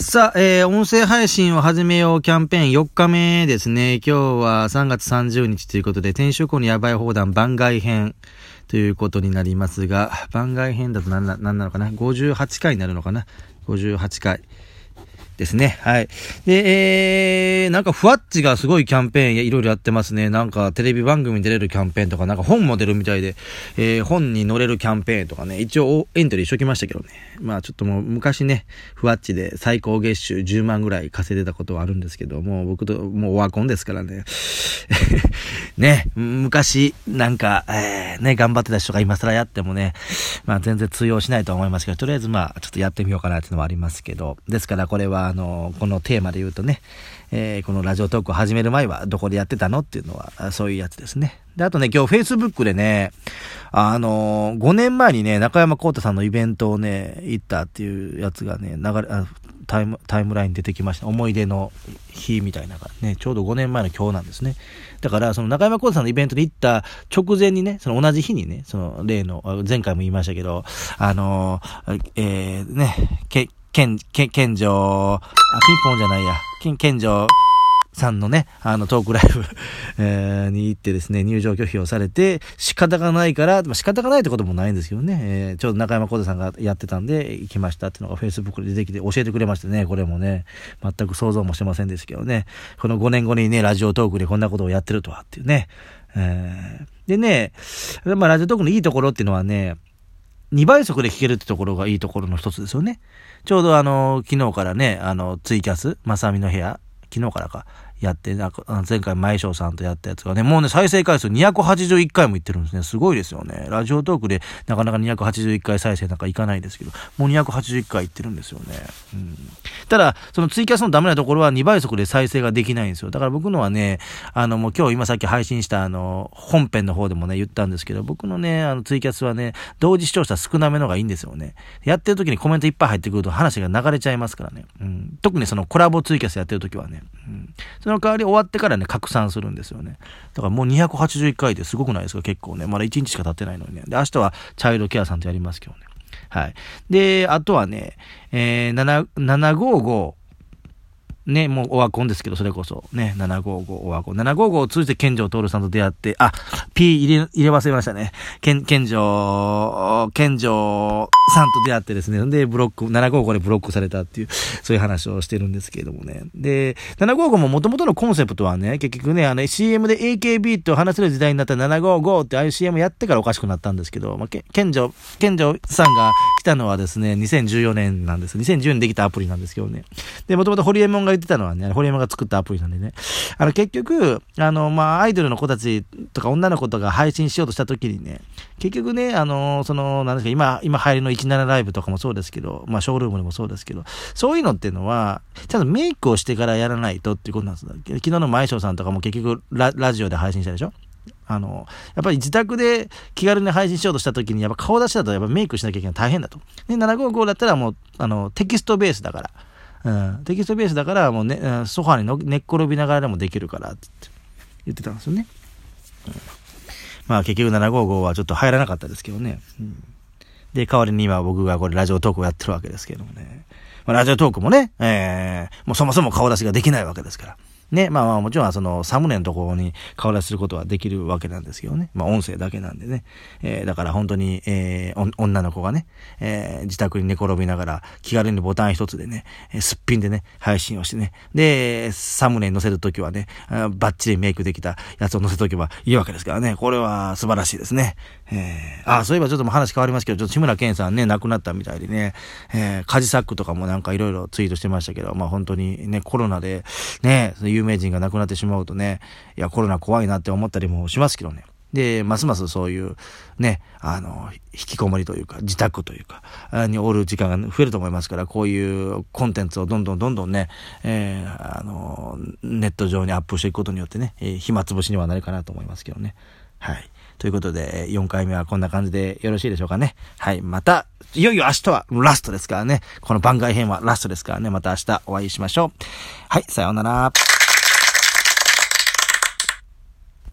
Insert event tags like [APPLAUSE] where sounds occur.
さあ、えー、音声配信を始めようキャンペーン4日目ですね。今日は3月30日ということで、天守校のヤバい砲弾番外編ということになりますが、番外編だと何な何なのかな ?58 回になるのかな ?58 回。ですね。はい。で、えー、なんかふわっちがすごいキャンペーンいろいろやってますね。なんかテレビ番組に出れるキャンペーンとか、なんか本も出るみたいで、えー、本に載れるキャンペーンとかね、一応エントリーしときましたけどね。まあちょっともう昔ね、ふわっちで最高月収10万ぐらい稼いでたことはあるんですけど、もう僕と、もうオワコンですからね。ね、昔、なんか、えー、ね、頑張ってた人が今更やってもね、まあ全然通用しないと思いますけど、とりあえずまあちょっとやってみようかなっていうのはありますけど、ですからこれはあの、このテーマで言うとね、えー、このラジオトークを始める前はどこでやってたのっていうのは、そういうやつですね。で、あとね、今日 Facebook でね、あのー、5年前にね、中山幸太さんのイベントをね、行ったっていうやつがね、流れ、あタイム、タイムラインに出てきました。思い出の日みたいなね、ちょうど5年前の今日なんですね。だから、その中山幸太さんのイベントに行った直前にね、その同じ日にね、その例の、前回も言いましたけど、あのー、えー、ね、け、県、県、県城、あ、ピンポンじゃないや、県、県城さんのね、あのトークライブ [LAUGHS] えー、に行ってですね、入場拒否をされて、仕方がないから、まあ、仕方がないってこともないんですけどね、えー、ちょうど中山幸太さんがやってたんで、行きましたっていうのが Facebook で出てきて教えてくれましてね、これもね、全く想像もしてませんですけどね、この5年後にね、ラジオトークでこんなことをやってるとはっていうね、えー、でね、まあラジオトークのいいところっていうのはね、2倍速で聞けるってところがいいところの一つですよね。ちょうどあの、昨日からね、あの、ツイキャス、まさみの部屋、昨日からか、やって、なんか、前回前翔さんとやったやつがね、もうね、再生回数281回もいってるんですね。すごいですよね。ラジオトークでなかなか281回再生なんかいかないですけど、もう281回いってるんですよね。うん。ただ、そのツイキャスのダメなところは2倍速で再生ができないんですよ。だから僕のはね、あの、もう今日今さっき配信したあの、本編の方でもね、言ったんですけど、僕のね、あの、ツイキャスはね、同時視聴者少なめのがいいんですよね。やってる時にコメントいっぱい入ってくると話が流れちゃいますからね。うん。特にそのコラボツイキャスやってる時はね。うん。その代わり終わってからね、拡散するんですよね。だからもう281回ですごくないですか？結構ね。まだ1日しか経ってないのにね。で、明日はチャイルドケアさんとやりますけどね。はい。で、あとはね、えー、7、755、ね、もうオワコンですけど、それこそ、ね、755オワコン。755を通じて健城徹さんと出会って、あ、P 入れ、入れ忘れましたね。健、健城、健城さんと出会ってですね、で、ブロック、755でブロックされたっていう、そういう話をしてるんですけれどもね。で、755も元々のコンセプトはね、結局ね、あの、CM で AKB と話せる時代になった755ってああいう CM やってからおかしくなったんですけど、まあ、健城、健城さんが来たのはですね、2014年なんです。2010年できたアプリなんですけどね。で、もともとホリエモンが言ってたのはね、堀山が作ったアプリなんでね。あの、結局、あの、まあ、アイドルの子たちとか女の子とか配信しようとした時にね、結局ね、あの、その、なんですか、今、今入りの17ライブとかもそうですけど、まあ、ショールームでもそうですけど、そういうのっていうのは、ちゃんとメイクをしてからやらないとっていうことなんです。昨日の前翔さんとかも結局ラ、ラジオで配信したでしょ？あの、やっぱり自宅で気軽に配信しようとした時に、やっぱ顔出しだとやっぱメイクしなきゃいけない大変だと。で、755だったらもう、あの、テキストベースだから。うん、テキストベースだからもう、ね、ソファにの寝っ転びながらでもできるからって言ってたんですよね。うん、まあ結局755はちょっと入らなかったですけどね。うん、で、代わりに今僕がこれラジオトークをやってるわけですけどもね。まあ、ラジオトークもね、えー、もうそもそも顔出しができないわけですから。ね、まあまあもちろんそのサムネのところに顔出しすることはできるわけなんですけどね。まあ音声だけなんでね。えー、だから本当に、えー、女の子がね、えー、自宅に寝転びながら気軽にボタン一つでね、えー、すっぴんでね、配信をしてね。で、サムネに載せるときはね、バッチリメイクできたやつを載せとけばいいわけですからね。これは素晴らしいですね。えー、あ、そういえばちょっと話変わりますけど、ちょっと志村けんさんね、亡くなったみたいでね、えー、カジサックとかもなんかいろいろツイートしてましたけど、まあ本当にね、コロナでね、有名人が亡くなってしまうとね、いや、コロナ怖いなって思ったりもしますけどね。で、ますますそういう、ね、あの、引きこもりというか、自宅というか、におる時間が増えると思いますから、こういうコンテンツをどんどんどんどんね、えー、あの、ネット上にアップしていくことによってね、えー、暇つぶしにはなるかなと思いますけどね。はい。ということで、4回目はこんな感じでよろしいでしょうかね。はい。また、いよいよ明日はラストですからね。この番外編はラストですからね。また明日お会いしましょう。はい。さようなら。